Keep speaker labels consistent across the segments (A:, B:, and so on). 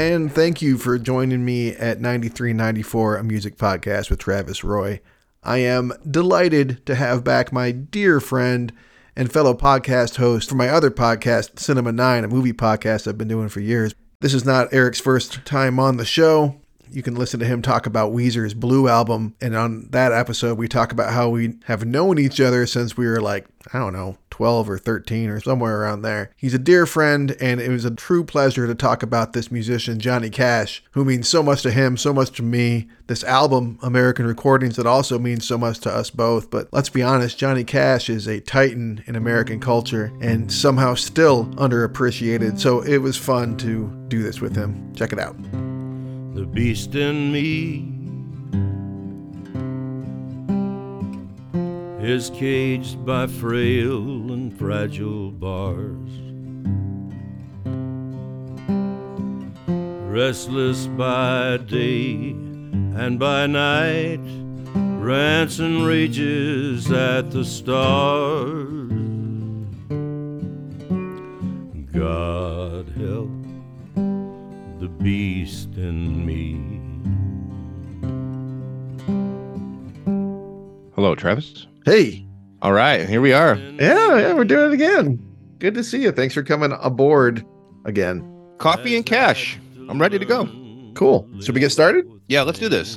A: And thank you for joining me at 9394, a music podcast with Travis Roy. I am delighted to have back my dear friend and fellow podcast host for my other podcast, Cinema 9, a movie podcast I've been doing for years. This is not Eric's first time on the show. You can listen to him talk about Weezer's Blue album. And on that episode, we talk about how we have known each other since we were like, I don't know, 12 or 13 or somewhere around there. He's a dear friend, and it was a true pleasure to talk about this musician, Johnny Cash, who means so much to him, so much to me. This album, American Recordings, that also means so much to us both. But let's be honest, Johnny Cash is a titan in American culture and somehow still underappreciated. So it was fun to do this with him. Check it out
B: the beast in me is caged by frail and fragile bars. Restless by day and by night, rants and rages at the stars. God beast in me.
C: Hello, Travis.
A: Hey.
C: All right, here we are.
A: Yeah, yeah, we're doing it again. Good to see you. Thanks for coming aboard again.
C: Coffee and cash. I'm ready to go.
A: Cool. Should we get started?
C: Yeah, let's do this.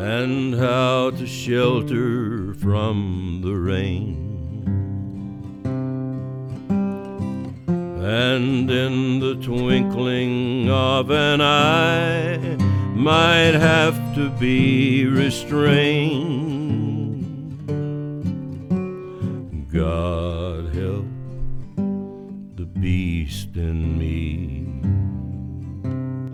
B: And how to shelter from the rain. And in the twinkling of an eye might have to be restrained. God help the beast in me.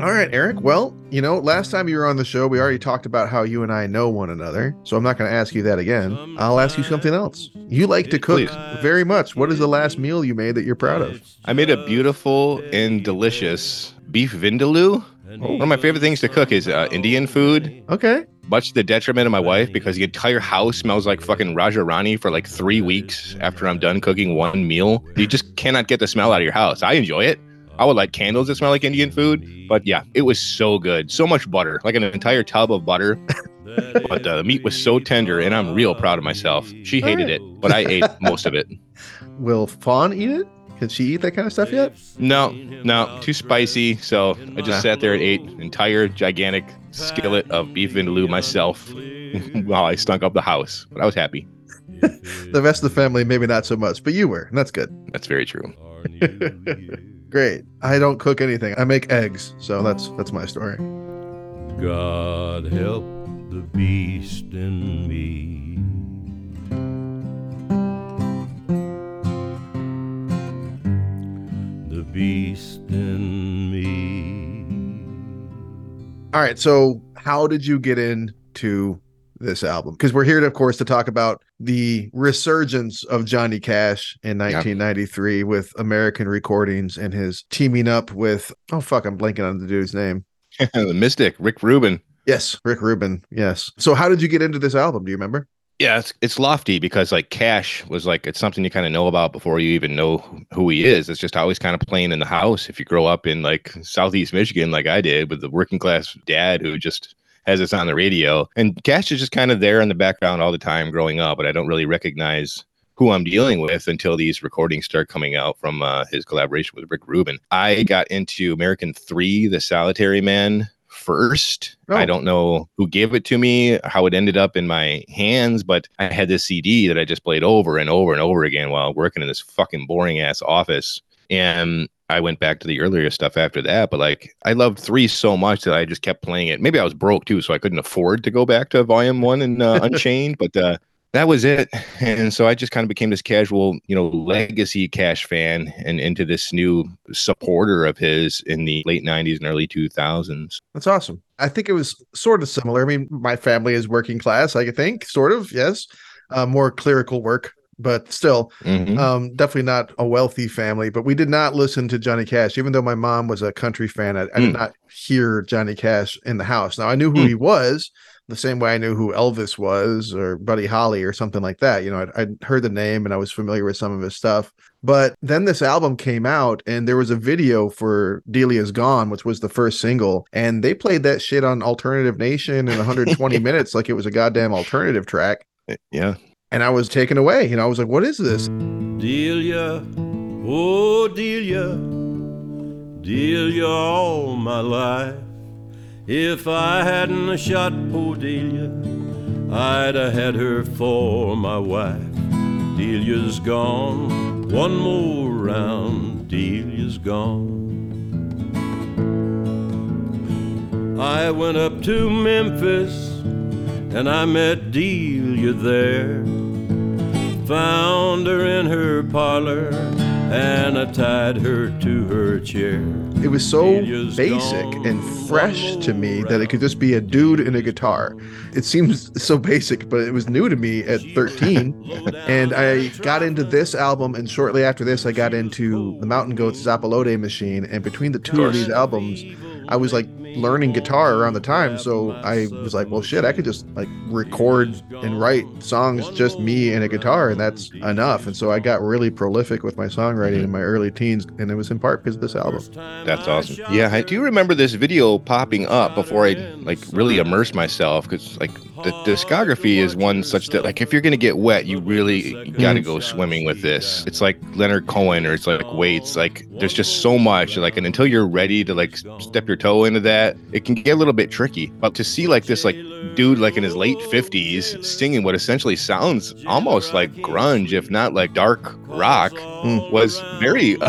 A: All right, Eric. Well, you know, last time you were on the show, we already talked about how you and I know one another. So I'm not going to ask you that again. I'll ask you something else. You like to cook Please. very much. What is the last meal you made that you're proud of?
C: I made a beautiful and delicious beef vindaloo. Oh. One of my favorite things to cook is uh, Indian food.
A: Okay.
C: Much to the detriment of my wife because the entire house smells like fucking Raja Rani for like three weeks after I'm done cooking one meal. You just cannot get the smell out of your house. I enjoy it. I would like candles that smell like Indian food, but yeah, it was so good. So much butter, like an entire tub of butter. but uh, the meat was so tender, and I'm real proud of myself. She hated it, but I ate most of it.
A: Will Fawn eat it? Can she eat that kind of stuff yet?
C: No, no, too spicy. So I just sat there and ate entire gigantic skillet of beef vindaloo myself while I stunk up the house. But I was happy.
A: the rest of the family, maybe not so much, but you were, and that's good.
C: That's very true.
A: Great. I don't cook anything. I make eggs. So that's that's my story.
B: God help the beast in me. The beast in me.
A: All right. So, how did you get into this album because we're here, of course, to talk about the resurgence of Johnny Cash in 1993 yeah. with American Recordings and his teaming up with oh fuck, I'm blanking on the dude's name.
C: the Mystic, Rick Rubin.
A: Yes, Rick Rubin. Yes. So, how did you get into this album? Do you remember?
C: Yeah, it's, it's lofty because like Cash was like it's something you kind of know about before you even know who he is. It's just always kind of playing in the house. If you grow up in like Southeast Michigan, like I did, with the working class dad who just has this on the radio. And Cash is just kind of there in the background all the time growing up, but I don't really recognize who I'm dealing with until these recordings start coming out from uh, his collaboration with Rick Rubin. I got into American 3, The Solitary Man first. Oh. I don't know who gave it to me, how it ended up in my hands, but I had this CD that I just played over and over and over again while working in this fucking boring ass office. And I went back to the earlier stuff after that, but like I loved three so much that I just kept playing it. Maybe I was broke too, so I couldn't afford to go back to volume one and uh, Unchained, but uh, that was it. And so I just kind of became this casual, you know, legacy Cash fan and into this new supporter of his in the late 90s and early 2000s.
A: That's awesome. I think it was sort of similar. I mean, my family is working class, I think, sort of, yes. Uh, more clerical work but still, mm-hmm. um, definitely not a wealthy family. But we did not listen to Johnny Cash, even though my mom was a country fan. I, I mm. did not hear Johnny Cash in the house. Now I knew who mm. he was, the same way I knew who Elvis was or Buddy Holly or something like that. You know, I'd, I'd heard the name and I was familiar with some of his stuff. But then this album came out and there was a video for Delia's Gone, which was the first single. And they played that shit on Alternative Nation in 120 minutes like it was a goddamn alternative track.
C: Yeah.
A: And I was taken away. You know, I was like, what is this?
B: Delia, oh Delia, Delia all my life. If I hadn't shot poor Delia, I'd have had her for my wife. Delia's gone, one more round, Delia's gone. I went up to Memphis and I met Delia there. Found her in her parlor and I tied her to her chair.
A: It was so basic and fresh to me that it could just be a dude and a guitar. It seems so basic, but it was new to me at 13. and I got into this album, and shortly after this, I got into the Mountain Goats Zopilote Machine. And between the two of these albums, I was like learning guitar around the time. So I was like, well, shit, I could just like record and write songs, just me and a guitar, and that's enough. And so I got really prolific with my songwriting in my early teens, and it was in part because of this album.
C: That's awesome. Yeah, I do remember this video popping up before I like really immersed myself because like the discography is one such that like if you're gonna get wet, you really got to go mm-hmm. swimming with this. It's like Leonard Cohen or it's like Waits. Like there's just so much like, and until you're ready to like step your toe into that, it can get a little bit tricky. But to see like this like dude like in his late 50s singing what essentially sounds almost like grunge, if not like dark rock, hmm. was very.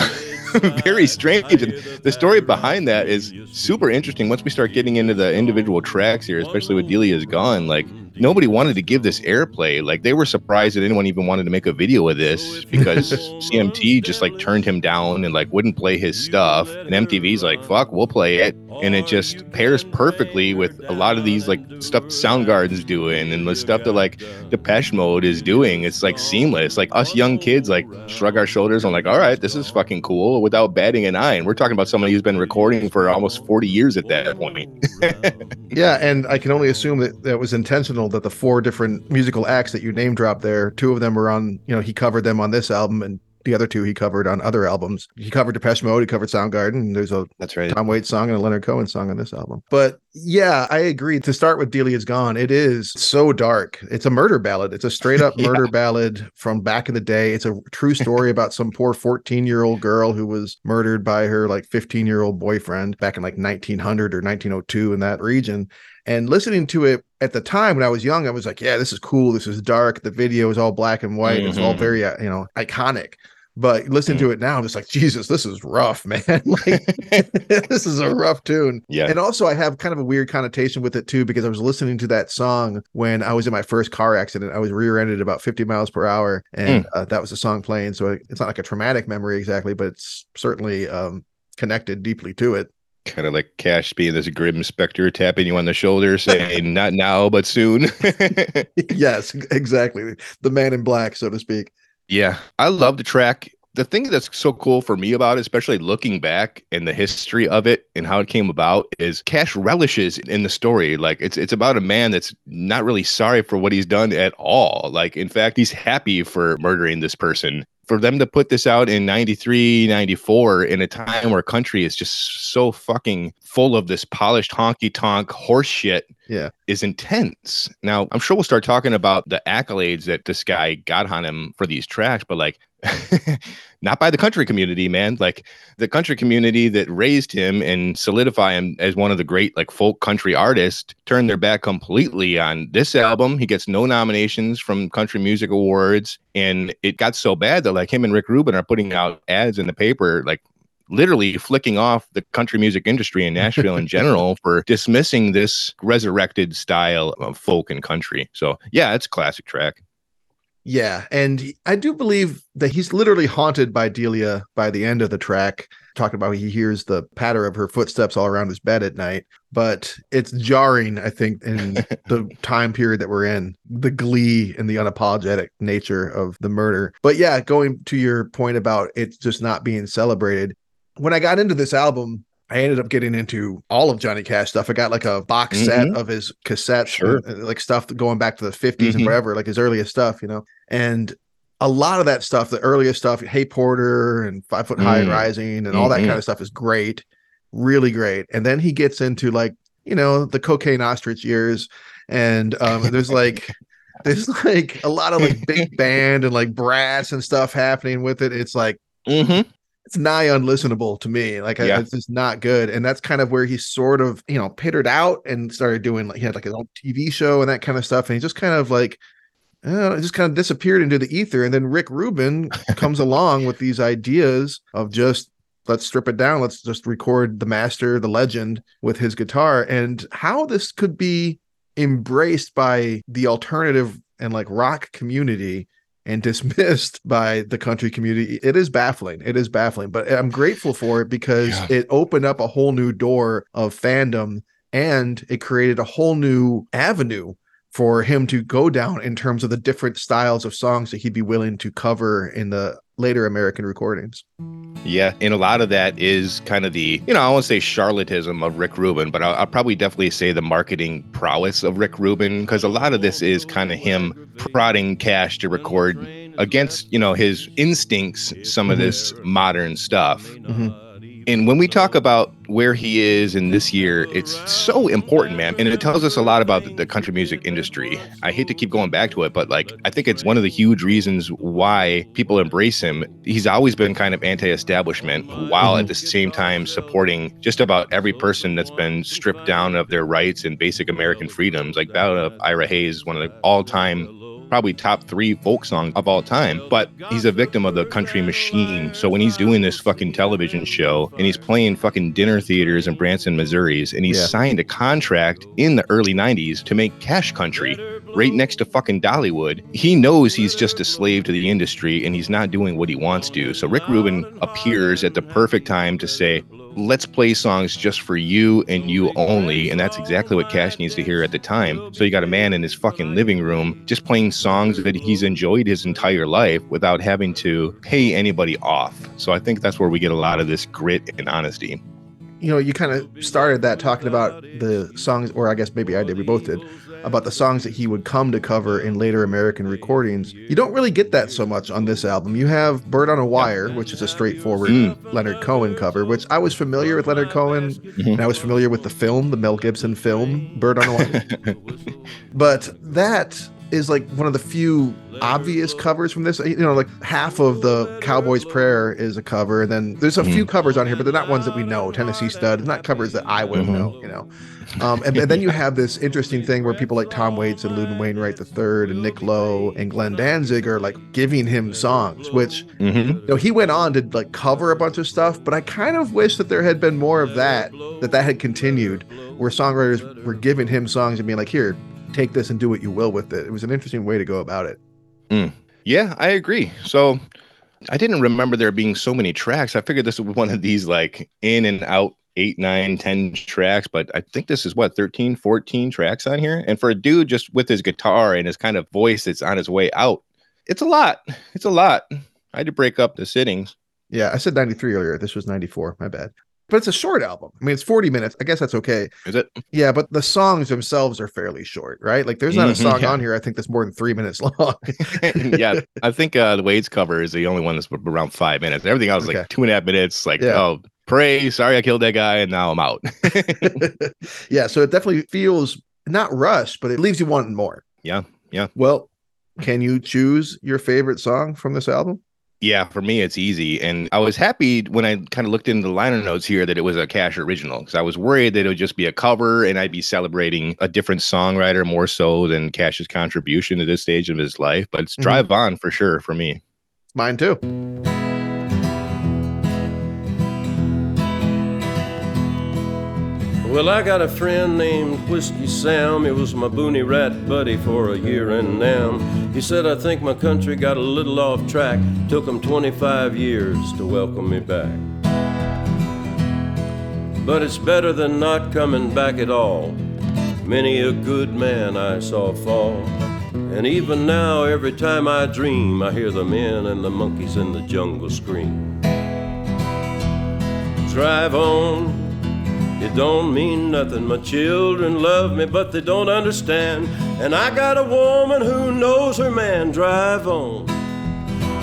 C: very strange and the story behind that is super interesting once we start getting into the individual tracks here especially with delia's gone like nobody wanted to give this airplay. Like they were surprised that anyone even wanted to make a video of this because cmt just like turned him down and like wouldn't play his stuff. and mtv's like fuck we'll play it. and it just pairs perfectly with a lot of these like stuff soundgarden's doing and the stuff that like depeche mode is doing. It's like seamless. Like us young kids like shrug our shoulders and like all right this is fucking cool without batting an eye. And we're talking about somebody who's been recording for almost 40 years at that point.
A: Yeah, and I can only assume that that was intentional that the four different musical acts that you name dropped there, two of them were on, you know, he covered them on this album and the other two he covered on other albums. He covered Depeche Mode, he covered Soundgarden, and there's a
C: that's right
A: Tom Waits song and a Leonard Cohen song on this album. But yeah, I agree. To start with Delia's Gone, it is so dark. It's a murder ballad. It's a straight up
C: Yeah.
A: murder ballad from back in the day. It's a true story about some poor 14 year old girl who was murdered by her like 15 year old boyfriend back in like 1900 or 1902 in that region. And listening to it at the time when I was young, I was like, yeah, this is cool. This is dark. The video is all black and white. It's all
C: Mhm.
A: very, uh, you know, iconic. But listening to it now, I'm just like, Jesus, this is rough, man. like, this is a rough tune.
C: yeah
A: And also, I have kind of a weird connotation with it too, because I was listening to that song when I was in my first car accident. I was rear ended about 50 miles per hour, and uh, that was the song playing. So it's not like a traumatic memory exactly, but it's certainly um, connected deeply to it.
C: Kind of like cash being this grim specter tapping you on the shoulder saying not now but soon
A: yes, exactly. The man in black, so to speak.
C: Yeah, I love the track. The thing that's so cool for me about it, especially looking back and the history of it and how it came about, is Cash relishes in the story. Like it's it's about a man that's not really sorry for what he's done at all. Like in fact, he's happy for murdering this person. For them to put this out in 93, 94 in a time where country is just so fucking full of this polished honky tonk horse shit
A: Yeah.
C: is intense. Now, I'm sure we'll start talking about the accolades that this guy got on him for these tracks, but like, not by the country community, man. Like the country community that raised him and solidify him as one of the great like folk country artists turned their back completely on this album. He gets no nominations from Country Music Awards, and it got so bad that like him and Rick Rubin are putting out ads in the paper, like literally flicking off the country music industry in Nashville in general for dismissing this resurrected style of folk and country. So yeah, it's a classic track.
A: Yeah, and I do believe that he's literally haunted by Delia by the end of the track, talking about he hears the patter of her footsteps all around his bed at night. But it's jarring, I think, in the time period that we're in, the glee and the unapologetic nature of the murder. But yeah, going to your point about it just not being celebrated, when I got into this album, I ended up getting into all of Johnny Cash stuff. I got like a box set
C: Mhm.
A: of his cassettes,
C: Sure.
A: and, like stuff going back to the 50s and
C: Mhm.
A: wherever, like his earliest stuff, you know. And a lot of that stuff, the earliest stuff, Hey Porter and Five Foot High and
C: Mm.
A: Rising and all that
C: Mhm.
A: kind of stuff is great, really great. And then he gets into like, you know, the cocaine ostrich years. And um, there's like, there's like a lot of like big band and like brass and stuff happening with it. It's like,
C: Mm-hmm.
A: It's nigh unlistenable to me. Like I- it's just not good. And that's kind of where he sort of, you know, pittered out and started doing like he had like his own TV show and that kind of stuff. And he just kind of like uh, just kind of disappeared into the ether. And then Rick Rubin comes along with these ideas of just let's strip it down. Let's just record the master, the legend with his guitar. And how this could be embraced by the alternative and like rock community and dismissed by the country community. It is baffling. It is baffling, but I'm grateful for it because
C: Yeah.
A: it opened up a whole new door of fandom and it created a whole new avenue for him to go down in terms of the different styles of songs that he'd be willing to cover in the later American recordings.
C: Yeah, and a lot of that is kind of the, you know, I won't say charlatanism of Rick Rubin, but I'll, I'll probably definitely say the marketing prowess of Rick Rubin, because a lot of this is kind of him prodding Cash to record against, you know, his instincts, some of this modern stuff.
A: Mhm.
C: And when we talk about where he is in this year, it's so important, man. And it tells us a lot about the- country music industry. I hate to keep going back to it, but like, I think it's one of the huge reasons why people embrace him. He's always been kind of anti establishment while at mm-hmm. the same time supporting just about every person that's been stripped down of their rights and basic American freedoms. Like that of Ira Hayes, one of the all time probably top three folk song of all time, but he's a victim of the country machine. So when he's doing this fucking television show and he's playing fucking dinner theaters in Branson, Missouri's, and he's
A: Yeah.
C: signed a contract in the early 90s to make cash country right next to fucking Dollywood, he knows he's just a slave to the industry and he's not doing what he wants to. So Rick Rubin appears at the perfect time to say, let's play songs just for you and you only. And that's exactly what Cash needs to hear at the time. So you got a man in his fucking living room just playing songs that he's enjoyed his entire life without having to pay anybody off. So I think that's where we get a lot of this grit and honesty.
A: you know, you kind of started that talking about the songs, or I guess maybe I did, we both did, about the songs that he would come to cover in later American recordings. You don't really get that so much on this album. You have Bird on a Wire, which is a straightforward
C: Mm.
A: Leonard Cohen cover, which I was familiar with Leonard Cohen,
C: Mhm.
A: and I was familiar with the film, the Mel Gibson film, Bird on a Wire. but that is like one of the few obvious covers from this. You know, like half of the Cowboy's Prayer is a cover. And then there's a few covers on here, but they're not ones that we know. Tennessee Stud, not covers that I would
C: Mhm.
A: know, you know. Um, and, and then you have this interesting thing where people like Tom Waits and Loudon Wainwright III and Nick Lowe and Glenn Danzig are like giving him songs, which
C: hmm
A: you know, he went on to like cover a bunch of stuff, but I kind of wish that there had been more of that, that that had continued, where songwriters were giving him songs and being like, here, take this and do what you will with it. It was an interesting way to go about it. Mm.
C: Yeah, I agree. So I didn't remember there being so many tracks. I figured this was one of these like in and out eight, nine, 10 tracks, but I think this is what 13, 14 tracks on here. And for a dude just with his guitar and his kind of voice that's on his way out, it's a lot. It's a lot. I had to break up the sittings.
A: Yeah, I said 93 earlier. This was 94. My bad. But it's a short album. I mean, it's 40 minutes. I guess that's okay.
C: Is it?
A: Yeah, but the songs themselves are fairly short, right? Like, there's not a song
C: yeah.
A: on here I think that's more than three minutes long.
C: yeah, I think uh, the Waits cover is the only one that's around five minutes. Everything else is
A: Okay.
C: like two and a half minutes. Like,
A: Yeah.
C: oh, pray, sorry I killed that guy, and now I'm out.
A: yeah, so it definitely feels not rushed, but it leaves you wanting more.
C: Yeah, yeah.
A: Well, can you choose your favorite song from this album?
C: Yeah, for me, it's easy. And I was happy when I kind of looked into the liner notes here that it was a Cash original because I was worried that it would just be a cover and I'd be celebrating a different songwriter more so than Cash's contribution to this stage of his life. But it's
A: Mhm.
C: Drive On for sure for me.
A: Mine too.
B: Well, I got a friend named Whiskey Sam. He was my boony rat buddy for a year and now. He said, I think my country got a little off track. Took him 25 years to welcome me back. But it's better than not coming back at all. Many a good man I saw fall. And even now, every time I dream, I hear the men and the monkeys in the jungle scream. Drive on, It don't mean nothing. My children love me, but they don't understand. And I got a woman who knows her man. Drive on.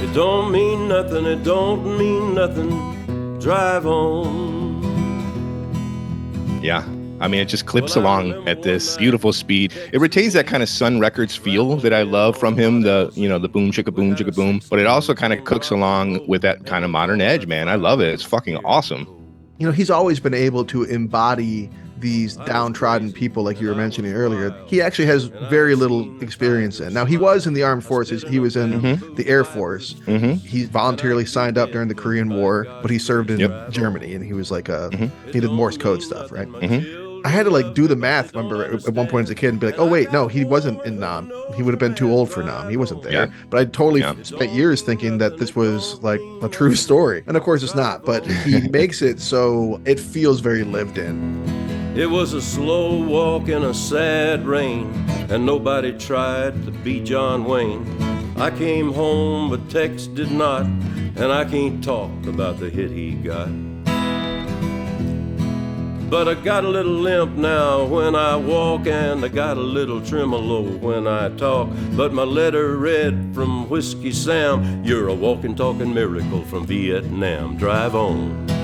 B: It don't mean nothing. It don't mean nothing. Drive on.
C: Yeah. I mean, it just clips along at this beautiful speed. It retains that kind of Sun Records feel that I love from him. The you know the boom chicka boom chicka boom, but it also kind of cooks along with that kind of modern edge. Man, I love it. It's fucking awesome.
A: You know, he's always been able to embody these downtrodden people, like you were mentioning earlier. He actually has very little experience in. Now, he was in the armed forces. He was in
C: Mhm.
A: the Air Force.
C: hmm
A: He voluntarily signed up during the Korean War, but he served in
C: Yep.
A: Germany, and he was like a
C: Mhm.
A: he did Morse code stuff, right? I had to like do the math. Remember at at one point as a kid and be like, oh wait, no, he wasn't in Nam. He would have been too old for Nam. He wasn't there.
C: Yeah.
A: But I totally
C: Yeah.
A: spent years thinking that this was like a true story, and of course it's not. But he makes it so it feels very lived in.
B: It was a slow walk in a sad rain, and nobody tried to be John Wayne. I came home, but Tex did not, and I can't talk about the hit he got. But I got a little limp now when I walk, and I got a little tremolo when I talk. But my letter read from Whiskey Sam, You're a walking, talking miracle from Vietnam. Drive on.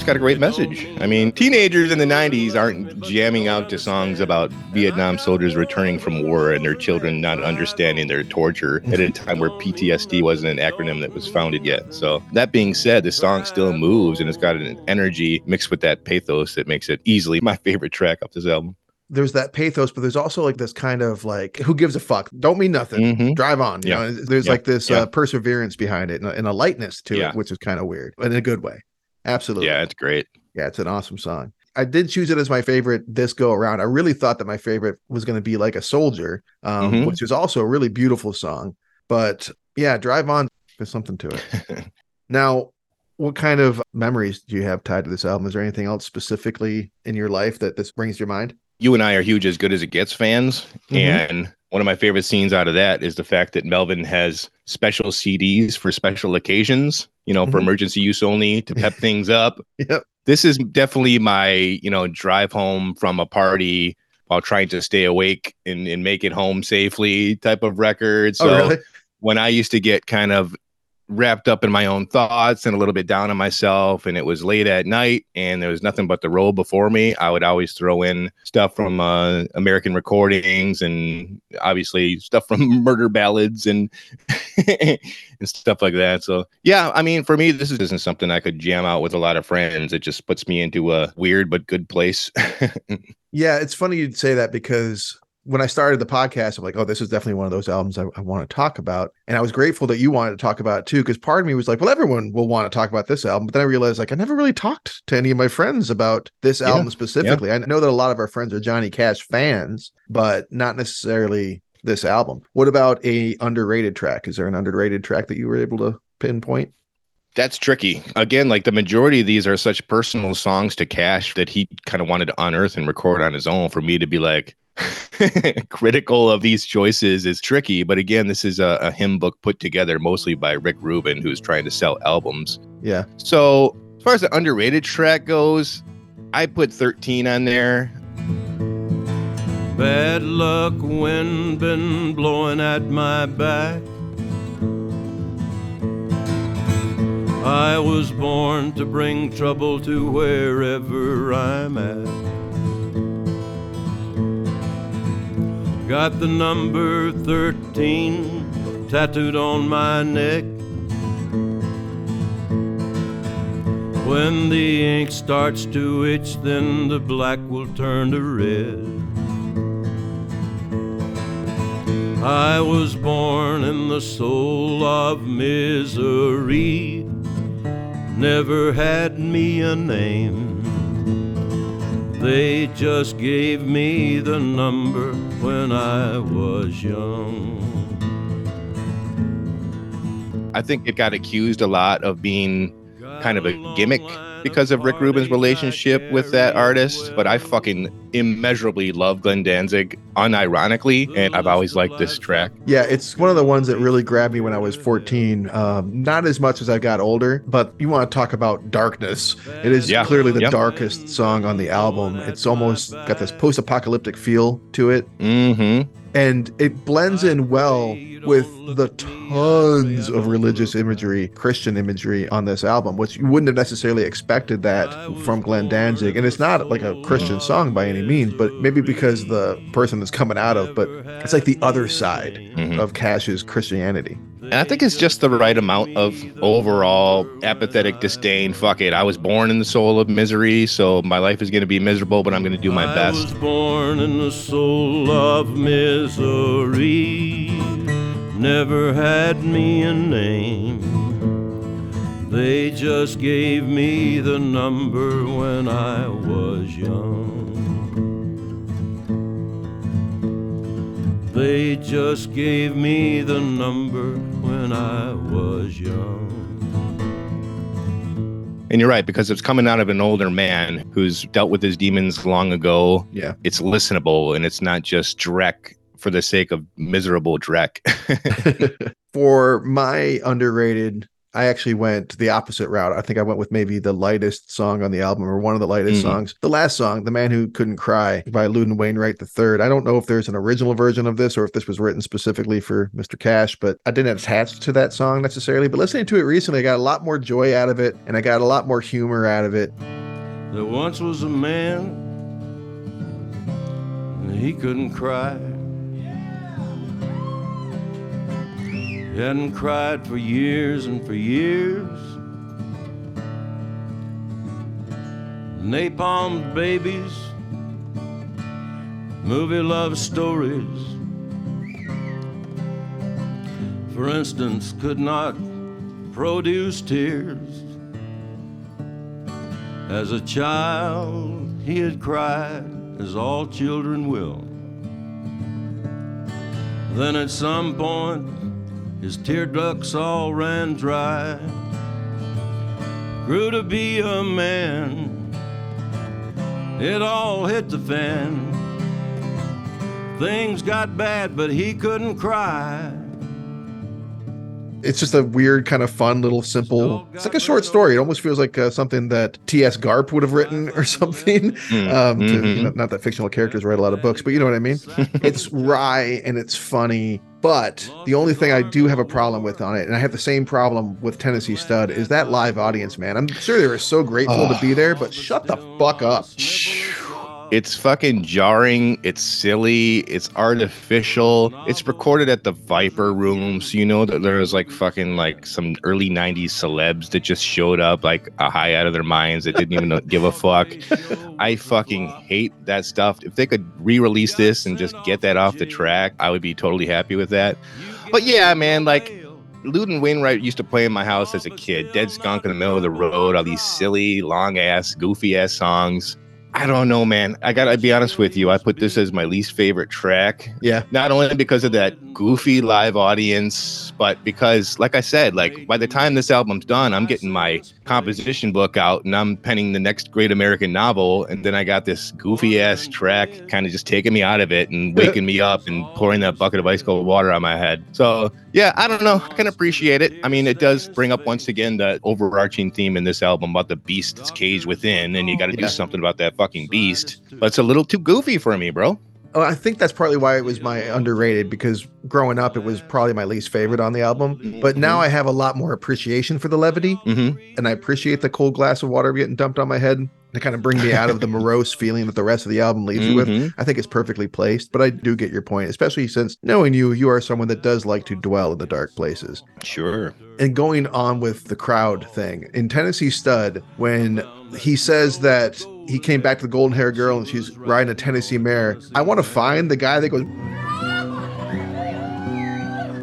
C: It's got a great message. I mean, teenagers in the 90s aren't jamming out to songs about Vietnam soldiers returning from war and their children not understanding their torture at a time where PTSD wasn't an acronym that was founded yet. So, that being said, the song still moves and it's got an energy mixed with that pathos that makes it easily my favorite track off this album.
A: There's that pathos, but there's also like this kind of like, who gives a fuck? Don't mean nothing.
C: Mhm.
A: Drive on. You
C: Yeah.
A: know, there's
C: Yeah.
A: like this
C: Yeah.
A: uh, perseverance behind it and a, and a lightness to it, which is kind of weird, but in a good way. Absolutely.
C: Yeah, it's great.
A: Yeah, it's an awesome song. I did choose it as my favorite this go around. I really thought that my favorite was going to be like a soldier, um,
C: Mhm.
A: which is also a really beautiful song. But yeah, Drive On, there's something to it. now, what kind of memories do you have tied to this album? Is there anything else specifically in your life that this brings to your mind?
C: you and I are huge as good as it gets fans.
A: Mhm.
C: And one of my favorite scenes out of that is the fact that Melvin has special CDs for special occasions, you know, for
A: Mhm.
C: emergency use only to pep things up.
A: Yep.
C: This is definitely my, you know, drive home from a party while trying to stay awake and, and make it home safely type of record. So
A: oh, really?
C: when I used to get kind of wrapped up in my own thoughts and a little bit down on myself and it was late at night and there was nothing but the road before me. I would always throw in stuff from uh, american recordings and obviously stuff from murder ballads and and stuff like that. So yeah i mean for me this isn't something i could jam out with a lot of friends. It just puts me into a weird but good place.
A: Yeah, it's funny you'd say that because when I started the podcast, I'm like, oh, this is definitely one of those albums I, I want to talk about. And I was grateful that you wanted to talk about it too, because part of me was like, well, everyone will want to talk about this album. But then I realized like I never really talked to any of my friends about this
C: Yeah,
A: album specifically. I know that a lot of our friends are Johnny Cash fans, but not necessarily this album. What about a underrated track? Is there an underrated track that you were able to pinpoint?
C: That's tricky. Again, like the majority of these are such personal songs to Cash that he kind of wanted to unearth and record on his own. For me to be like critical of these choices is tricky. But again, this is a, a hymn book put together mostly by Rick Rubin, who's trying to sell albums.
A: Yeah.
C: So as far as the underrated track goes, I put 13 on there.
B: Bad luck wind been blowing at my back. I was born to bring trouble to wherever I'm at. Got the number 13 tattooed on my neck. When the ink starts to itch, then the black will turn to red. I was born in the soul of misery, never had me a name. They just gave me the number when I was young.
C: I think it got accused a lot of being kind of a gimmick because of Rick Rubin's relationship with that artist, but I fucking immeasurably love Glenn Danzig unironically, and I've always liked this track.
A: Yeah, it's one of the ones that really grabbed me when I was 14. Um, not as much as I got older, but you want to talk about darkness. It is
C: Yeah,
A: clearly the
C: yeah.
A: darkest song on the album. It's almost got this post apocalyptic feel to it.
C: Mm-hmm.
A: And it blends in well with the tons of religious imagery, Christian imagery on this album, which you wouldn't have necessarily expected that from Glenn Danzig. And it's not like a Christian song by any means, but maybe because the person that's coming out of, but it's like the other side
C: Mhm.
A: of Cash's Christianity.
C: And I think it's just the right amount of overall apathetic disdain. Fuck it. I was born in the soul of misery, so my life is going to be miserable, but I'm going to do my best.
B: I was born in the soul of misery. Never had me a name. They just gave me the number when I was young. They just gave me the number when I was young.
C: And you're right, because it's coming out of an older man who's dealt with his demons long ago.
A: Yeah.
C: It's listenable and it's not just Drek for the sake of miserable Drek.
A: For my underrated, I actually went the opposite route. I think I went with maybe the lightest song on the album or one of the lightest
C: Mhm.
A: songs. The last song, The Man Who Couldn't Cry by Loudon Wainwright III. I don't know if there's an original version of this or if this was written specifically for Mr. Cash, but I didn't attach to that song necessarily. But listening to it recently, I got a lot more joy out of it and I got a lot more humor out of it.
B: There once was a man, and he couldn't cry. Hadn't cried for years and for years. Napalm babies, movie love stories. For instance, could not produce tears. As a child, he had cried, as all children will. Then at some point, his tear ducts all ran dry. Grew to be a man, it all hit the fan. Things got bad, but he couldn't cry.
A: It's just a weird, kind of fun, little simple. It's like a short story. It almost feels like uh, something that T.S. Garp would have written or something.
C: Mm,
A: Um, to, you know, not that fictional characters write a lot of books, but you know what I mean. it's wry and it's funny. But the only thing I do have a problem with on it, and I have the same problem with Tennessee Stud, is that live audience, man. I'm sure they were so grateful to be there, but shut the fuck up.
C: It's fucking jarring. It's silly. It's artificial. It's recorded at the Viper Room, so you know that there's like fucking like some early '90s celebs that just showed up like a high out of their minds that didn't even give a fuck. I fucking hate that stuff. If they could re-release this and just get that off the track, I would be totally happy with that. But yeah, man, like Loudon Wainwright used to play in my house as a kid. Dead skunk in the middle of the road, all these silly, long ass, goofy ass songs. I don't know, man. I gotta be honest with you. I put this as my least favorite track.
A: Yeah.
C: Not only because of that goofy live audience, but because, like I said, like by the time this album's done, I'm getting my composition book out and I'm penning the next great American novel. And then I got this goofy ass track kind of just taking me out of it and waking me up and pouring that bucket of ice cold water on my head. So yeah, I don't know. I can appreciate it. I mean, it does bring up once again the overarching theme in this album about the beast that's caged within, and you got to
A: Yeah.
C: do something about that fucking beast. But it's a little too goofy for me, bro.
A: Oh, I think that's partly why it was my underrated because growing up, it was probably my least favorite on the album. But now I have a lot more appreciation for the levity.
C: Mm-hmm.
A: and I appreciate the cold glass of water getting dumped on my head to kind of bring me out of the morose feeling that the rest of the album leaves you with.
C: Mhm.
A: I think it's perfectly placed, but I do get your point, especially since knowing you, you are someone that does like to dwell in the dark places.
C: Sure.
A: And going on with the crowd thing in Tennessee Stud, when he says that he came back to the golden hair girl and she's riding a Tennessee mare, I want to find the guy that goes.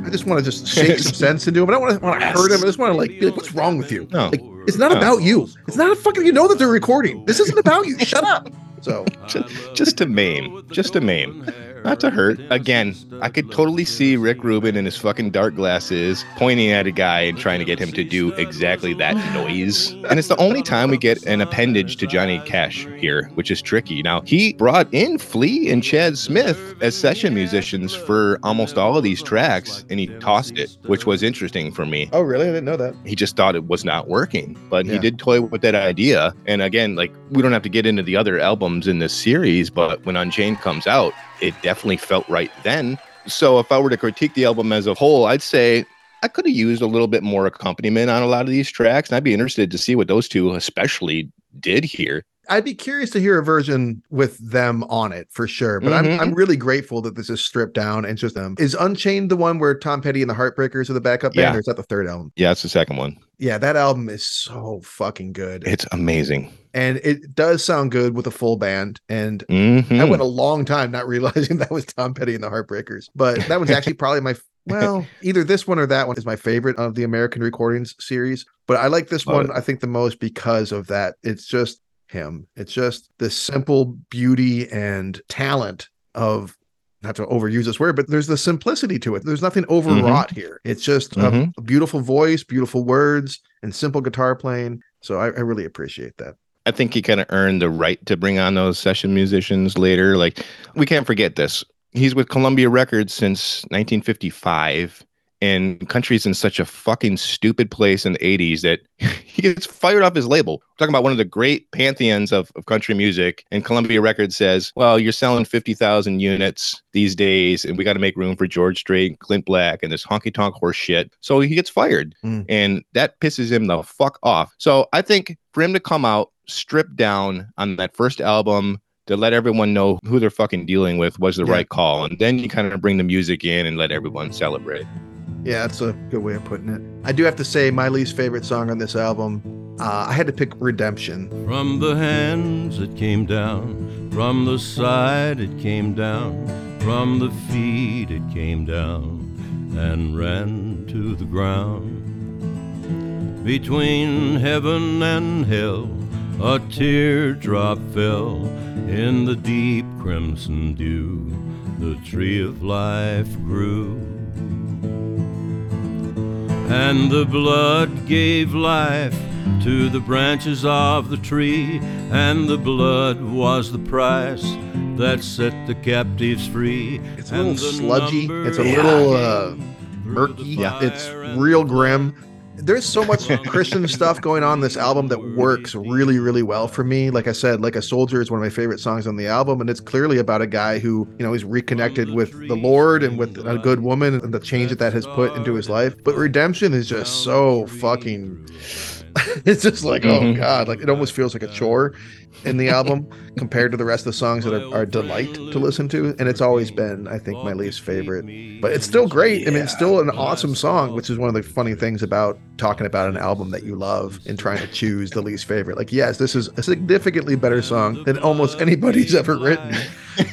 A: I just want to just shake some sense into him. I don't want to, want to hurt him. I just want to like be like, "What's wrong with you?"
C: No.
A: Like, it's not
C: No.
A: about you. It's not a fucking. You know that they're recording. This isn't about you. Shut up. So
C: Just, just to maim. Just a maim. Not to hurt. Again, I could totally see Rick Rubin in his fucking dark glasses pointing at a guy and trying to get him to do exactly that noise. And it's the only time we get an appendage to Johnny Cash here, which is tricky. Now, he brought in Flea and Chad Smith as session musicians for almost all of these tracks, and he tossed it, which was interesting for me.
A: Oh, really? I didn't know that.
C: He just thought it was not working, but
A: Yeah.
C: he did toy with that idea. And again, like, we don't have to get into the other albums in this series, but when Unchained comes out, it definitely felt right then. So if I were to critique the album as a whole, I'd say I could have used a little bit more accompaniment on a lot of these tracks. And I'd be interested to see what those two especially did here.
A: I'd be curious to hear a version with them on it for sure. But I'm
C: Mhm.
A: I'm really grateful that this is stripped down and just them. Is Unchained the one where Tom Petty and the Heartbreakers are the backup band,
C: Yeah.
A: or is that the third album?
C: Yeah, it's the second one.
A: Yeah, that album is so fucking good.
C: It's amazing.
A: and it does sound good with a full band. And
C: Mhm.
A: I went a long time not realizing that was Tom Petty and the Heartbreakers. But that was actually probably my well, either this one or that one is my favorite of the American Recordings series. But I like this
C: Love
A: one, I think, the most because of that. It's just him. It's just the simple beauty and talent of not to overuse this word, but there's the simplicity to it. There's nothing overwrought here. It's just a-
C: Mhm.
A: a, beautiful voice, beautiful words, and simple guitar playing. So I, I really appreciate that.
C: I think he kind of earned the right to bring on those session musicians later. Like, we can't forget this. He's with Columbia Records since 1955, and country's in such a fucking stupid place in the 80s that he gets fired off his label. We're talking about one of the great pantheons of, of country music, and Columbia Records says, Well, you're selling 50,000 units these days, and we got to make room for George Strait, Clint Black, and this honky tonk horse shit. So he gets fired,
A: Mm.
C: and that pisses him the fuck off. So I think for him to come out stripped down on that first album to let everyone know who they're fucking dealing with was the
A: Yeah.
C: right call. And then you kind of bring the music in and let everyone celebrate.
A: Yeah, that's a good way of putting it. I do have to say, my least favorite song on this album, uh, I had to pick Redemption.
B: From the hands it came down, from the side it came down, from the feet it came down and ran to the ground. Between heaven and hell, a teardrop fell in the deep crimson dew. The tree of life grew. And the blood gave life to the branches of the tree, and the blood was the price that set the captives free.
A: It's a little sludgy. It's a little uh, murky. Yeah, it's real grim.
B: Blood.
A: There's so much Christian stuff going on this album that works really, really well for me. Like I said, Like a Soldier is one of my favorite songs on the album, and it's clearly about a guy who, you know, is reconnected with the Lord and with a good woman and the change that that has put into his life. But Redemption is just so fucking. it's just like, oh
C: Mhm.
A: god, like it almost feels like a chore in the album compared to the rest of the songs that are, are a delight to listen to. And it's always been, I think, my least favorite. But it's still great. I mean, it's still an awesome song, which is one of the funny things about talking about an album that you love and trying to choose the least favorite. Like, yes, this is a significantly better song than almost anybody's ever written.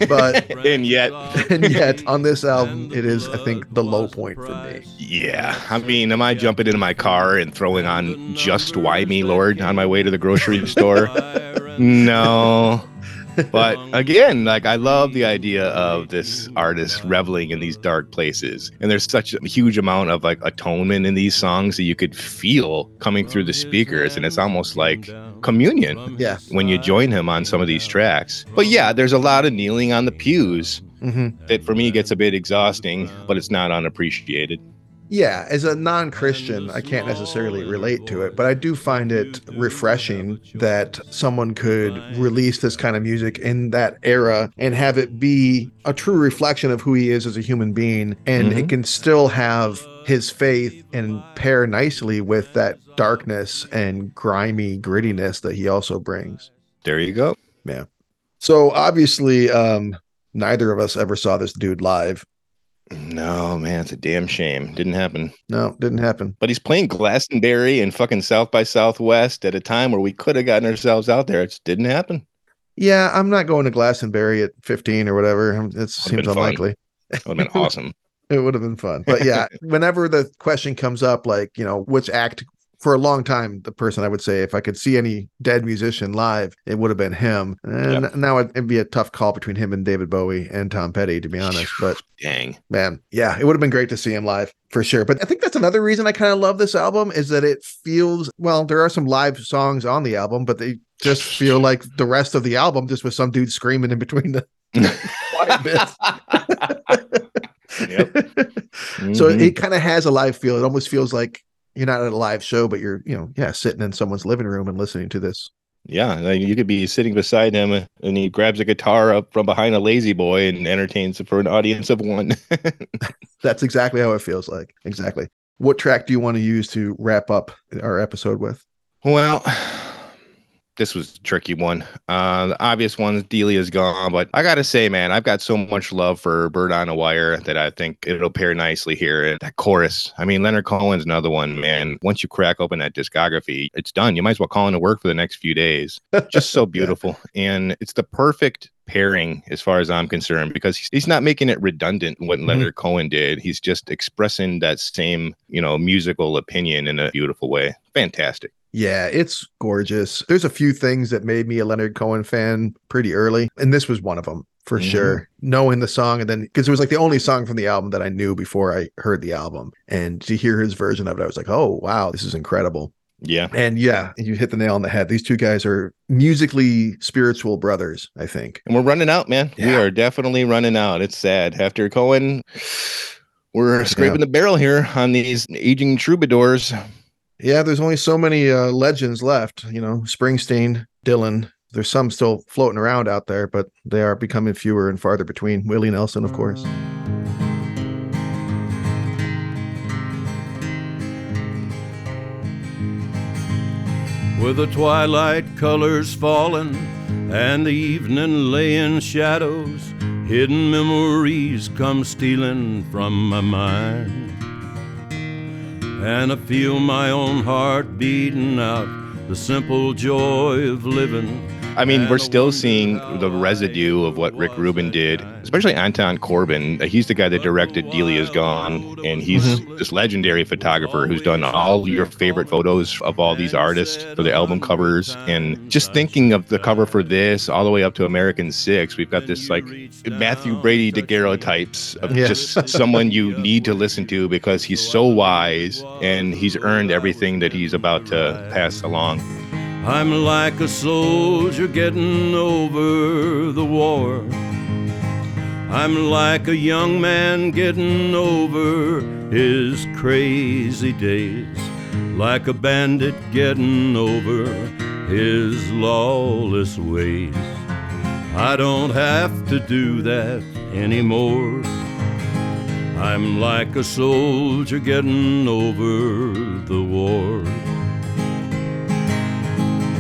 A: But
C: and yet,
A: and yet on this album, it is, I think, the low point for me.
C: yeah. I mean, am I jumping into my car and throwing on Just Why Me, Lord, on my way to the grocery store? No. But again, like I love the idea of this artist reveling in these dark places. And there's such a huge amount of like atonement in these songs that you could feel coming through the speakers. And it's almost like communion
A: Yeah.
C: when you join him on some of these tracks. But yeah, there's a lot of kneeling on the pews
A: hmm
C: that for me gets a bit exhausting, but it's not unappreciated.
A: Yeah, as a non Christian, I can't necessarily relate to it, but I do find it refreshing that someone could release this kind of music in that era and have it be a true reflection of who he is as a human being. And it
C: Mhm.
A: can still have his faith and pair nicely with that darkness and grimy grittiness that he also brings.
C: There you go. Yeah.
A: So obviously, um, neither of us ever saw this dude live.
C: No, man, it's a damn shame. Didn't happen.
A: No, didn't happen.
C: But he's playing Glastonbury and fucking South by Southwest at a time where we could have gotten ourselves out there. It just didn't happen.
A: Yeah, I'm not going to Glastonbury at 15 or whatever. It seems unlikely.
C: That would have been awesome.
A: It would have been fun. But yeah, whenever the question comes up, like, you know, which act for a long time the person I would say if I could see any dead musician live, it would have been him. And
C: Yep.
A: now it, it'd be a tough call between him and David Bowie and Tom Petty, to be honest. But
C: Dang.
A: man, yeah, it would have been great to see him live for sure. But I think that's another reason I kind of love this album is that it feels well. There are some live songs on the album, but they just feel like the rest of the album, just with some dude screaming in between the quiet bits.
C: Yep.
A: So
C: Mhm.
A: it kind of has a live feel. It almost feels like you're not at a live show, but you're, you know, yeah, sitting in someone's living room and listening to this.
C: Yeah, like you could be sitting beside him uh, and he grabs a guitar up from behind a lazy boy and entertains for an audience of one.
A: That's exactly how it feels like. Exactly. What track do you want to use to wrap up our episode with?
C: well, this was a tricky one. Uh, the obvious one, Delia's gone, but I gotta say, man, I've got so much love for Bird on a Wire that I think it'll pair nicely here. And that chorus, I mean, Leonard Cohen's another one, man. Once you crack open that discography, it's done. You might as well call into work for the next few days. Just so beautiful, and it's the perfect pairing as far as I'm concerned because he's, not making it redundant what
A: Mhm.
C: Leonard Cohen did. He's just expressing that same, you know, musical opinion in a beautiful way. Fantastic.
A: Yeah, it's gorgeous. There's a few things that made me a Leonard Cohen fan pretty early, and this was one of them for
C: Mhm.
A: sure. Knowing the song, and then because it was like the only song from the album that I knew before I heard the album, and to hear his version of it, I was like, oh wow, this is incredible.
C: Yeah.
A: And yeah, you hit the nail on the head. These two guys are musically spiritual brothers, I think.
C: And we're running out, man. We are definitely running out. It's sad. After Cohen, we're scraping the barrel here on these aging troubadours.
A: Yeah, there's only so many uh, legends left. You know, Springsteen, Dylan. There's some still floating around out there, but they are becoming fewer and farther between. Willie Nelson, of course.
B: with the twilight colors falling and the evening laying shadows hidden memories come stealing from my mind and i feel my own heart beating out. The simple joy of living
C: I mean, we're still seeing the residue of what Rick Rubin did, especially Anton Corbijn. Uh, He's the guy that directed Delia's Gone, and he's this legendary photographer who's done all your favorite photos of all these artists for the album covers. And just thinking of the cover for this, all the way up to American Six, we've got this like Mathew Brady daguerreotypes of
A: Yeah.
C: just someone you need to listen to because he's so wise and he's earned everything that he's about to pass along.
B: I'm like a soldier getting over the war. I'm like a young man getting over his crazy days. Like a bandit getting over his lawless ways. I don't have to do that anymore. I'm like a soldier getting over the war.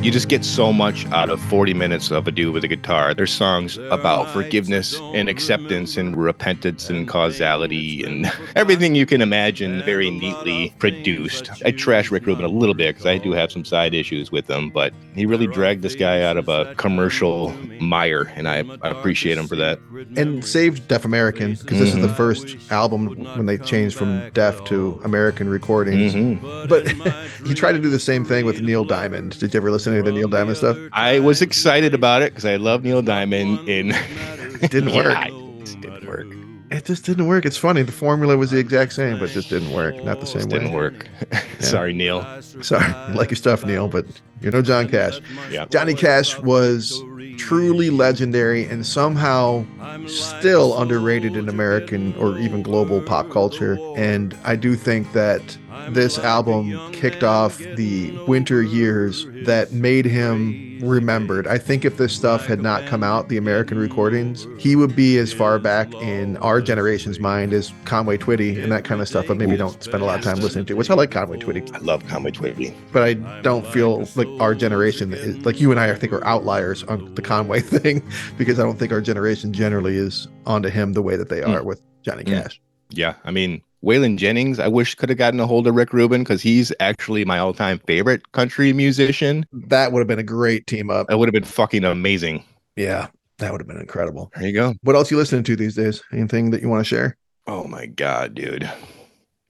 C: You just get so much out of 40 minutes of a dude with a guitar. There's songs about forgiveness and acceptance and repentance and causality and everything you can imagine very neatly produced. I trash Rick Rubin a little bit because I do have some side issues with him, but he really dragged this guy out of a commercial mire, and I, I appreciate him for that.
A: And saved Def American because this is the first album when they changed from Def to American recordings.
C: Mhm.
A: But he tried to do the same thing with Neil Diamond. Did you ever listen to the Neil Diamond stuff?
C: I was excited about it because I love Neil Diamond, and
A: It didn't work.
C: Yeah, it just didn't work.
A: It just didn't work. It's funny. The formula was the exact same, but just didn't work. Not the same
C: Just
A: way.
C: didn't work. Sorry, Neil.
A: Sorry, I like your stuff, Neil, but you're no John Cash.
C: Yeah.
A: Johnny Cash was truly legendary and somehow still underrated in American or even global pop culture. And I do think that this album kicked off the winter years that made him remembered. I think if this stuff had not come out, the American recordings, he would be as far back in our generation's mind as Conway Twitty and that kind of stuff, but maybe don't spend a lot of time listening to, which I like Conway Twitty
C: I love Conway Twitty.
A: but I don't feel like our generation is like you and I I think are outliers on the Conway thing because I don't think our generation generally is onto him the way that they are with Johnny
C: Mm.
A: Cash.
C: Yeah, I mean, Waylon Jennings, I wish could have gotten a hold of Rick Rubin because he's actually my all-time favorite country musician.
A: That would have been a great team up.
C: That would have been fucking amazing.
A: Yeah, that would have been incredible.
C: There you go.
A: What else you listening to these days? Anything that you want to share?
C: Oh my god, dude.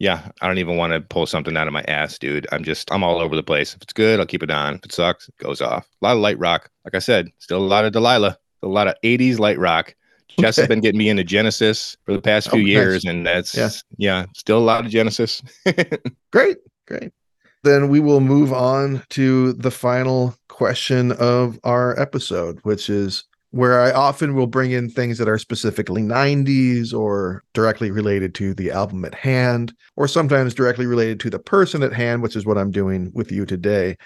C: Yeah, I don't even want to pull something out of my ass, dude. I'm just I'm all over the place. If it's good, I'll keep it on. If it sucks, it goes off. A lot of light rock. Like I said, still a lot of Delilah. A lot of 80s light rock. Jess has been getting me into Genesis for the past few
A: Oh, nice.
C: years, and that's
A: Yeah.
C: yeah, still a lot of Genesis.
A: Great, great. Then we will move on to the final question of our episode, which is where I often will bring in things that are specifically 90s or directly related to the album at hand, or sometimes directly related to the person at hand, which is what I'm doing with you today.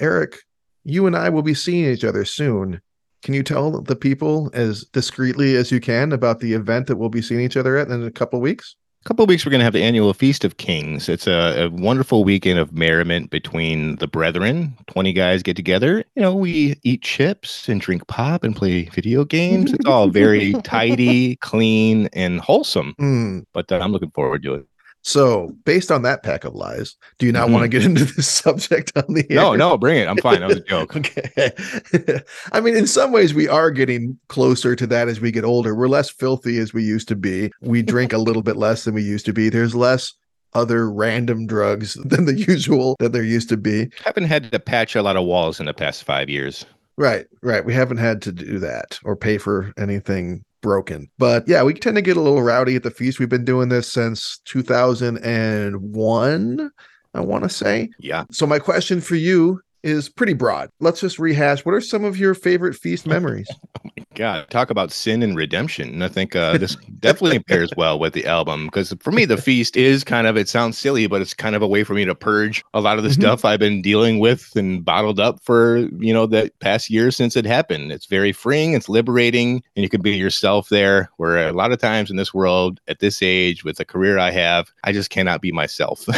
A: Eric, you and I will be seeing each other soon. Can you tell the people as discreetly as you can about the event that we'll be seeing each other at in a couple weeks?
C: A couple of weeks, we're going to have the annual Feast of Kings. It's a, a wonderful weekend of merriment between the brethren. 20 guys get together. You know, we eat chips and drink pop and play video games. It's all very tidy, clean, and wholesome.
A: Hmm.
C: But uh, I'm looking forward to it.
A: So, based on that pack of lies, do you not want to mm-hmm. get into this subject on the air?
C: No, no, bring it. I'm fine. That was a joke.
A: Okay. I mean, in some ways, we are getting closer to that as we get older. We're less filthy as we used to be. We drink a little bit less than we used to be. There's less other random drugs than the usual that there used to be.
C: haven't had to patch a lot of walls in the past five years.
A: Right, right. We haven't had to do that or pay for anything broken. But yeah, we tend to get a little rowdy at the feast. We've been doing this since 2001, I want to say.
C: Yeah.
A: So my question for you is pretty broad. Let's just rehash. What are some of your favorite feast memories?
C: oh my God, talk about sin and redemption. And I think uh, this definitely pairs well with the album because for me, the feast is kind of, it sounds silly, but it's kind of a way for me to purge a lot of the
A: Mhm.
C: stuff I've been dealing with and bottled up for, you know, the past year since it happened. It's very freeing, it's liberating, and you can be yourself there. Where a lot of times in this world, at this age, with the career I have, I just cannot be myself.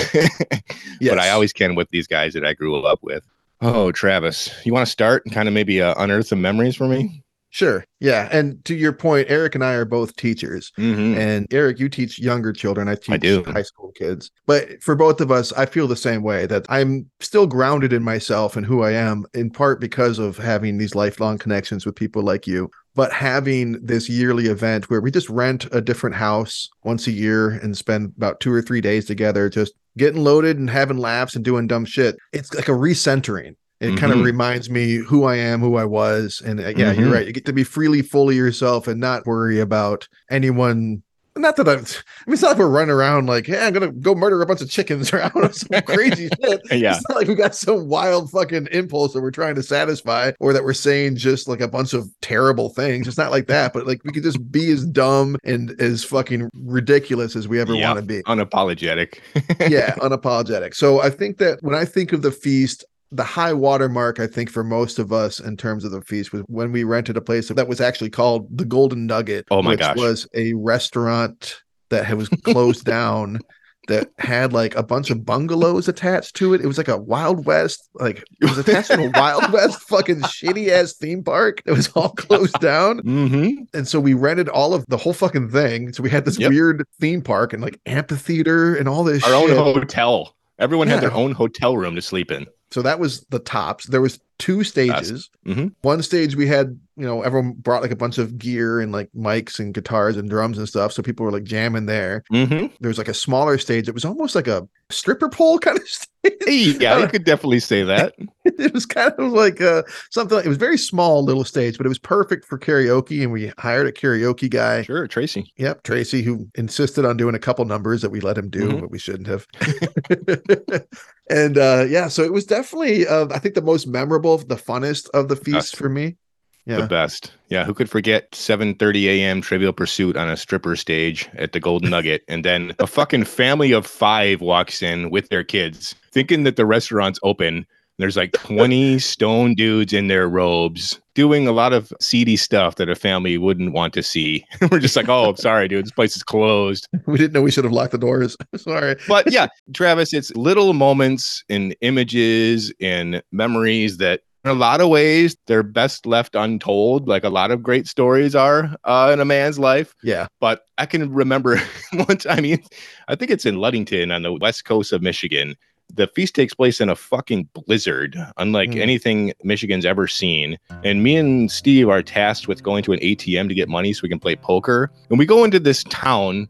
C: But I always can with these guys that I grew up with. Oh, Travis, you want to start and kind of maybe uh, unearth some memories for me?
A: Sure. Yeah. And to your point, Eric and I are both teachers.
C: Mm-hmm.
A: And Eric, you teach younger children. I teach
C: do.
A: high school kids. But for both of us, I feel the same way that I'm still grounded in myself and who I am, in part because of having these lifelong connections with people like you. But having this yearly event where we just rent a different house once a year and spend about two or three days together, just getting loaded and having laughs and doing dumb shit, it's like a recentering. It kind of reminds me who I am, who I was. And uh, yeah, you're
C: Mhm.
A: right. You get to be freely fully yourself and not worry about anyone. Not that I'm, I mean, it's not like we're running around like, hey, I'm going to go murder a bunch of chickens or I don't know, some crazy shit.
C: Yeah.
A: It's not like we got some wild fucking impulse that we're trying to satisfy or that we're saying just like a bunch of terrible things. It's not like that, but like we could just be as dumb and as fucking ridiculous as we ever
C: Yeah.
A: want to be
C: Unapologetic.
A: yeah, unapologetic. So I think that when I think of the feast, the high watermark, I think, for most of us in terms of the feast was when we rented a place that was actually called the Golden Nugget,
C: Oh my
A: which
C: gosh.
A: was a restaurant that was closed down that had like a bunch of bungalows attached to it. It was like a Wild West, like it was attached to a Wild West fucking shitty ass theme park that was all closed down
C: Mm-hmm.
A: and so we rented all of the whole fucking thing. So we had this
C: Yep.
A: weird theme park and like amphitheater and all this
C: Our own hotel. Everyone had their own hotel room to sleep in.
A: So that was the tops. There was two stages.
C: Mhm.
A: One stage we had, you know, everyone brought like a bunch of gear and like mics and guitars and drums and stuff. So people were like jamming there.
C: Mm-hmm.
A: There was like a smaller stage. It was almost like a stripper pole kind of stage.
C: Yeah, you could definitely say that.
A: it was kind of like uh something like, it was very small little stage, but it was perfect for karaoke. And we hired a karaoke guy.
C: Sure, Tracy.
A: Yep, Tracy, who insisted on doing a couple numbers that we let him do,
C: Mhm.
A: but we shouldn't have. and uh yeah, so it was definitely uh, I think the most memorable, the funnest of the feast
C: Best.
A: for me.
C: The best. Yeah, who could forget 7:30 a.m. Trivial Pursuit on a stripper stage at the Golden Nugget, and then a fucking family of five walks in with their kids, thinking that the restaurant's open. There's like 20 stone dudes in their robes doing a lot of seedy stuff that a family wouldn't want to see. We're just like, oh, sorry, dude, this place is closed.
A: We didn't know we should have locked the doors. Sorry.
C: But yeah, Travis, it's little moments and images and memories that in a lot of ways they're best left untold, like a lot of great stories are uh, in a man's life.
A: Yeah.
C: But I can remember one time, I mean, I think it's in Ludington on the west coast of Michigan. The feast takes place in a fucking blizzard, unlike
A: Mm.
C: anything Michigan's ever seen. And me and Steve are tasked with going to an ATM to get money so we can play poker. And we go into this town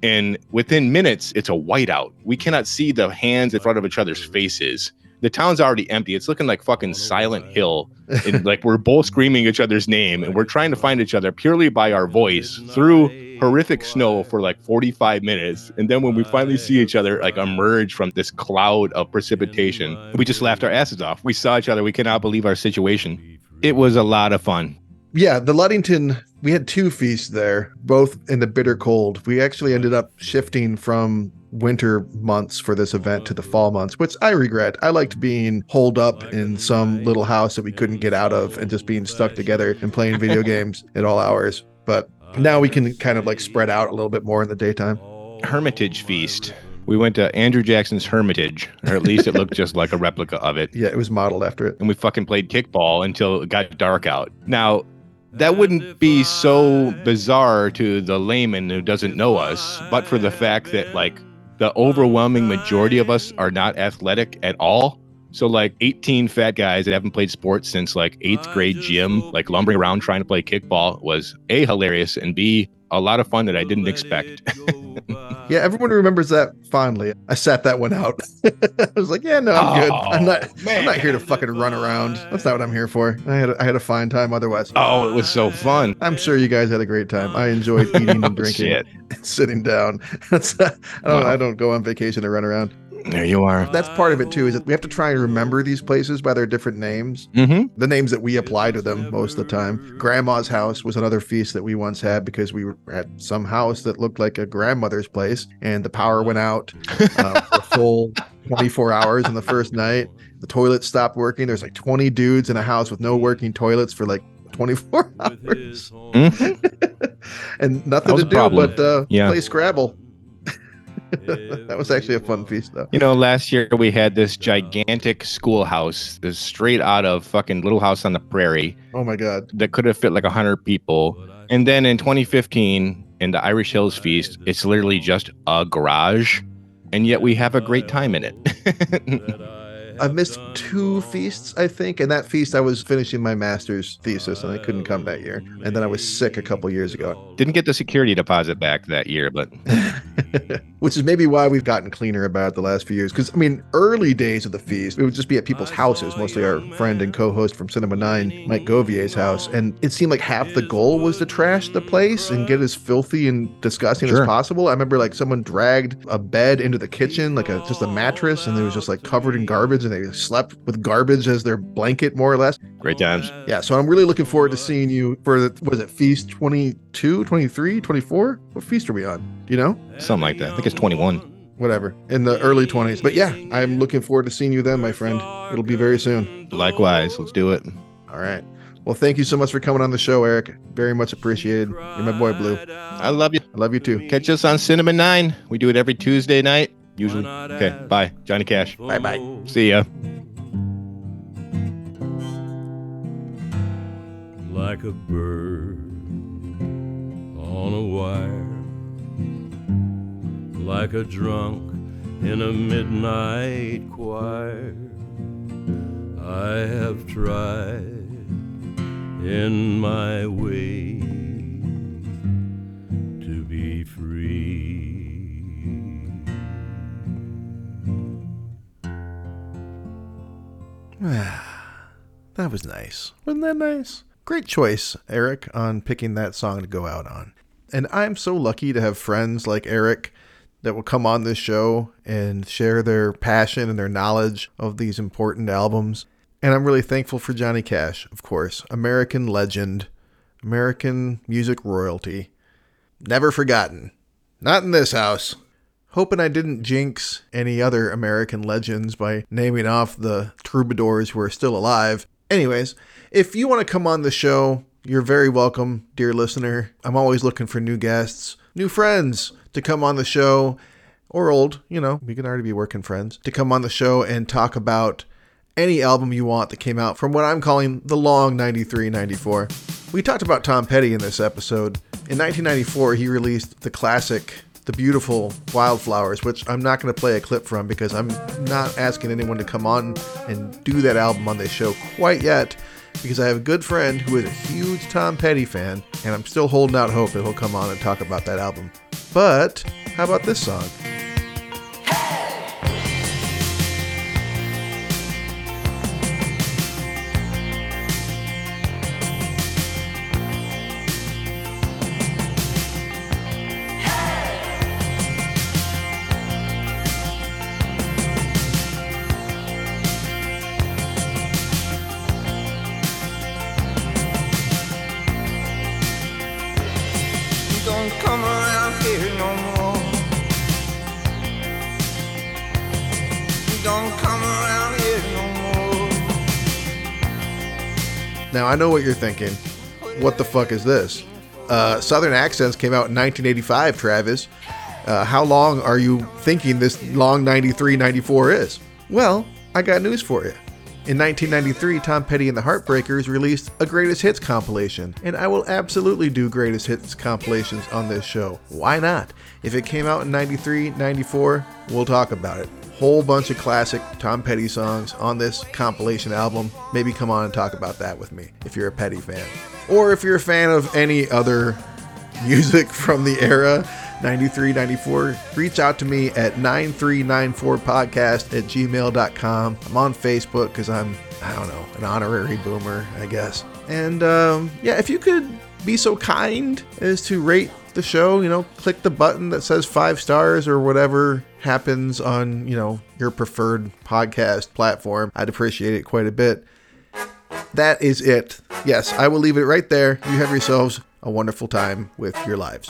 C: And within minutes, it's a whiteout. We cannot see the hands in front of each other's faces. The town's already empty. It's looking like fucking Silent Hill. And like we're both screaming each other's name and we're trying to find each other purely by our voice through horrific snow for like 45 minutes. And then when we finally see each other like emerge from this cloud of precipitation, we just laughed our asses off. We saw each other. We cannot believe our situation. It was a lot of fun.
A: Yeah, the Ludington, we had two feasts there, both in the bitter cold. We actually ended up shifting from winter months for this event to the fall months, which I regret. I liked being holed up in some little house that we couldn't get out of and just being stuck together and playing video games at all hours. But now we can kind of like spread out a little bit more in the daytime.
C: Hermitage Feast. We went to Andrew Jackson's Hermitage, or at least it looked just like a replica of it.
A: Yeah, it was modeled after it.
C: And we fucking played kickball until it got dark out. Now, that wouldn't be so bizarre to the layman who doesn't know us, but for the fact that, like, the overwhelming majority of us are not athletic at all. So, like, 18 fat guys that haven't played sports since like eighth grade gym, like lumbering around trying to play kickball was A, hilarious, and B, a lot of fun that I didn't expect.
A: Yeah, everyone remembers that fondly. I sat that one out. I was like, yeah, no, I'm good. I'm not oh, I'm not here to fucking run around. That's not what I'm here for. I had a, I had a fine time otherwise.
C: oh, it was so fun.
A: I'm sure you guys had a great time. I enjoyed eating and
C: Oh,
A: drinking
C: shit.
A: and sitting down. That's I don't
C: Wow.
A: I don't go on vacation to run around.
C: There you are.
A: That's part of it too, is that we have to try and remember these places by their different names.
C: Mm-hmm.
A: The names that we apply to them most of the time. Grandma's house was another feast that we once had because we were at some house that looked like a grandmother's place and the power went out uh, for a full 24 hours in the first night. The toilets stopped working. There's like 20 dudes in a house with no working toilets for like 24 hours and nothing to do
C: problem.
A: but uh,
C: Yeah.
A: play Scrabble. that was actually a fun feast though.
C: You know, last year we had this gigantic schoolhouse, this straight out of fucking Little House on the Prairie,
A: Oh my god.
C: that could have fit like 100 people. And then in 2015, in the Irish Hills Feast, it's literally just a garage. And yet we have a great time in it.
A: I've missed two feasts, I think. And that feast, I was finishing my master's thesis and I couldn't come that year. And then I was sick a couple years ago,
C: Didn't get the security deposit back that year, but
A: which is maybe why we've gotten cleaner about it the last few years. Because, I mean, early days of the feast, it would just be at people's houses, mostly our friend and co host from Cinema 9, Mike Govier's house. And it seemed like half the goal was to trash the place and get as filthy and disgusting
C: Sure.
A: as possible. I remember like someone dragged a bed into the kitchen, like a just a mattress, and it was just like covered in garbage and they slept with garbage as their blanket, more or less.
C: great times.
A: Yeah, so I'm really looking forward to seeing you for the, was it Feast 22, 23, 24? What feast are we on? Do you know?
C: Something like that. I think it's 21.
A: Whatever, in the early 20s. But yeah, I'm looking forward to seeing you then, my friend. It'll be very soon.
C: Likewise. Let's do it.
A: All right. Well, thank you so much for coming on the show, Eric. Very much appreciated. You're my boy, Blue.
C: I love you.
A: I love you too.
C: Catch us on Cinema 9. We do it every Tuesday night, usually. Okay, bye. Johnny Cash.
A: Bye bye.
C: See ya.
B: like a bird on a wire, like a drunk in a midnight choir. I have tried in my way to be free.
A: That was nice. Wasn't that nice? Great choice, Eric, on picking that song to go out on. And I'm so lucky to have friends like Eric that will come on this show and share their passion and their knowledge of these important albums. And I'm really thankful for Johnny Cash, of course, American legend, American music royalty. Never forgotten. Not in this house. Hoping I didn't jinx any other American legends by naming off the troubadours who are still alive. Anyways, if you want to come on the show, you're very welcome, dear listener. I'm always looking for new guests, new friends to come on the show, or old, you know, we can already be working friends, to come on the show and talk about any album you want that came out from what I'm calling the long 93 94. We talked about Tom Petty in this episode. In 1994, he released the classic, the beautiful Wildflowers, which I'm not going to play a clip from because I'm not asking anyone to come on and do that album on this show quite yet because I have a good friend who is a huge Tom Petty fan and I'm still holding out hope that he'll come on and talk about that album. But how about this song? I know what you're thinking. What the fuck is this? Uh, Southern Accents came out in 1985, Travis. Uh, how long are you thinking this long 93 94 is? Well, I got news for you. In 1993, Tom Petty and the Heartbreakers released a greatest hits compilation, and I will absolutely do greatest hits compilations on this show. Why not? If it came out in 93, 94, we'll talk about it. Whole bunch of classic Tom Petty songs on this compilation album. Maybe come on and talk about that with me if you're a Petty fan. Or if you're a fan of any other music from the era 93 94 reach out to me at 9394podcast at gmail.com i'm on facebook because i'm i don't know an honorary boomer i guess and um, yeah if you could be so kind as to rate the show you know click the button that says five stars or whatever happens on you know your preferred podcast platform i'd appreciate it quite a bit that is it. Yes, I will leave it right there. You have yourselves a wonderful time with your lives.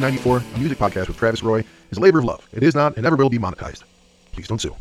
A: Ninety-three, ninety-four, a music podcast with Travis Roy, is a labor of love. It is not and never will be monetized. Please don't sue.